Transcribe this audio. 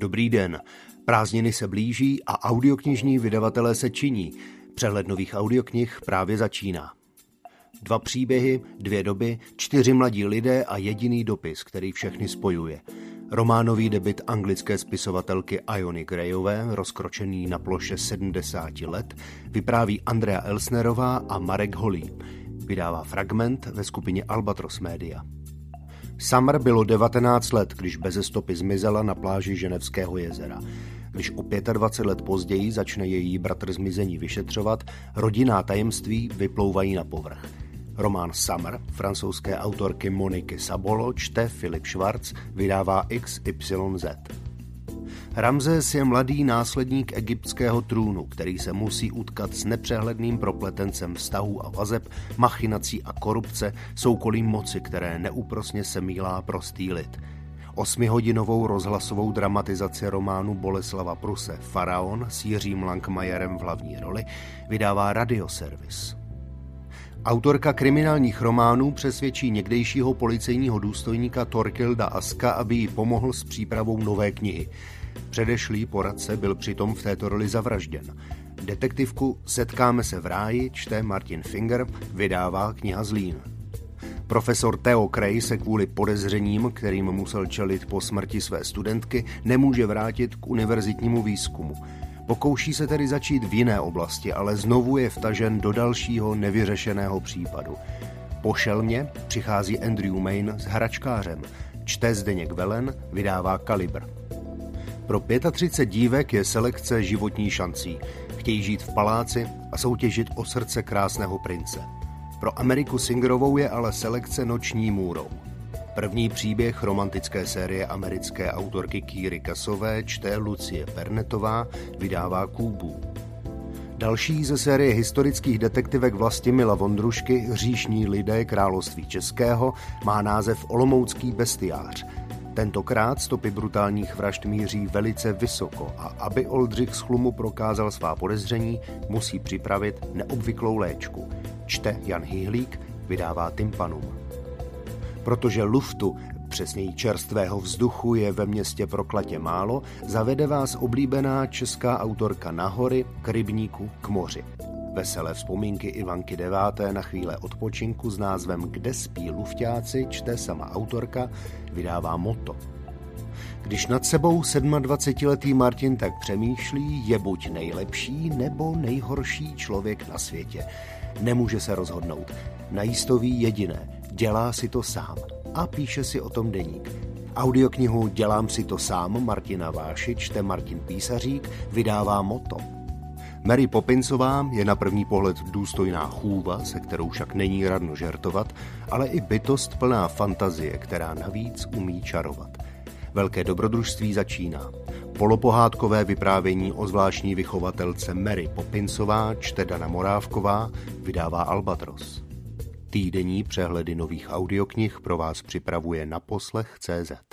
Dobrý den. Prázdniny se blíží a audioknižní vydavatelé se činí. Přehled nových audioknih právě začíná. Dva příběhy, dvě doby, čtyři mladí lidé a jediný dopis, který všechny spojuje. Románový debit anglické spisovatelky Iony Grayové, rozkročený na ploše 70 let, vypráví Andrea Elsnerová a Marek Holý. Vydává fragment ve skupině Albatros Media. Summer bylo 19 let, když beze stopy zmizela na pláži Ženevského jezera. Když o 25 let později začne její bratr zmizení vyšetřovat, rodinná tajemství vyplouvají na povrch. Román Summer francouzské autorky Moniky Sabolo čte Filip Schwarz, vydává XYZ. Ramzes je mladý následník egyptského trůnu, který se musí utkat s nepřehledným propletencem vztahů a vazeb, machinací a korupce, soukolím moci, které neúprosně se mílá prostý lid. Osmihodinovou rozhlasovou dramatizaci románu Boleslava Pruse Faraon s Jiřím Lankmajerem v hlavní roli vydává Radioservis. Autorka kriminálních románů přesvědčí někdejšího policejního důstojníka Torkilda Aska, aby jí pomohl s přípravou nové knihy. Předešlý poradce byl přitom v této roli zavražděn. Detektivku Setkáme se v ráji čte Martin Finger, vydává kniha Zlín. Profesor Theo Cray se kvůli podezřením, kterým musel čelit po smrti své studentky, nemůže vrátit k univerzitnímu výzkumu. Pokouší se tedy začít v jiné oblasti, ale znovu je vtažen do dalšího nevyřešeného případu. Po šelmě přichází Andrew Main s hračkářem. Čte Zdeněk Velen, vydává Kalibr. Pro 35 dívek je selekce životní šancí. Chtějí žít v paláci a soutěžit o srdce krásného prince. Pro Ameriku Singerovou je ale selekce noční můrou. První příběh romantické série americké autorky Kýry Kasové čte Lucie Pernetová, vydává Kůbu. Další ze série historických detektivek Vlastimila Vondrušky Říšní lidé království českého má název Olomoucký bestiář – Tentokrát stopy brutálních vražd míří velice vysoko a aby Oldřich z chlumu prokázal svá podezření, musí připravit neobvyklou léčku. Čte Jan Hyhlík, vydává Tympanum. Protože luftu, přesněji čerstvého vzduchu, je ve městě proklatě málo, zavede vás oblíbená česká autorka na hory, k rybníku, k moři. Veselé vzpomínky Ivanky deváté na chvíle odpočinku s názvem Kde spí lufťáci čte sama autorka, vydává moto. Když nad sebou 27-letý Martin tak přemýšlí, je buď nejlepší nebo nejhorší člověk na světě. Nemůže se rozhodnout. Najistoví jediné. Dělá si to sám. A píše si o tom deník. Audioknihu Dělám si to sám Martina Váši čte Martin Písařík, vydává Moto. Mary Poppinsová je na první pohled důstojná chůva, se kterou však není radno žertovat, ale i bytost plná fantazie, která navíc umí čarovat. Velké dobrodružství začíná. Polopohádkové vyprávění o zvláštní vychovatelce Mary Poppinsová čte Dana Morávková, vydává Albatros. Týdenní přehledy nových audioknih pro vás připravuje na poslech CZ.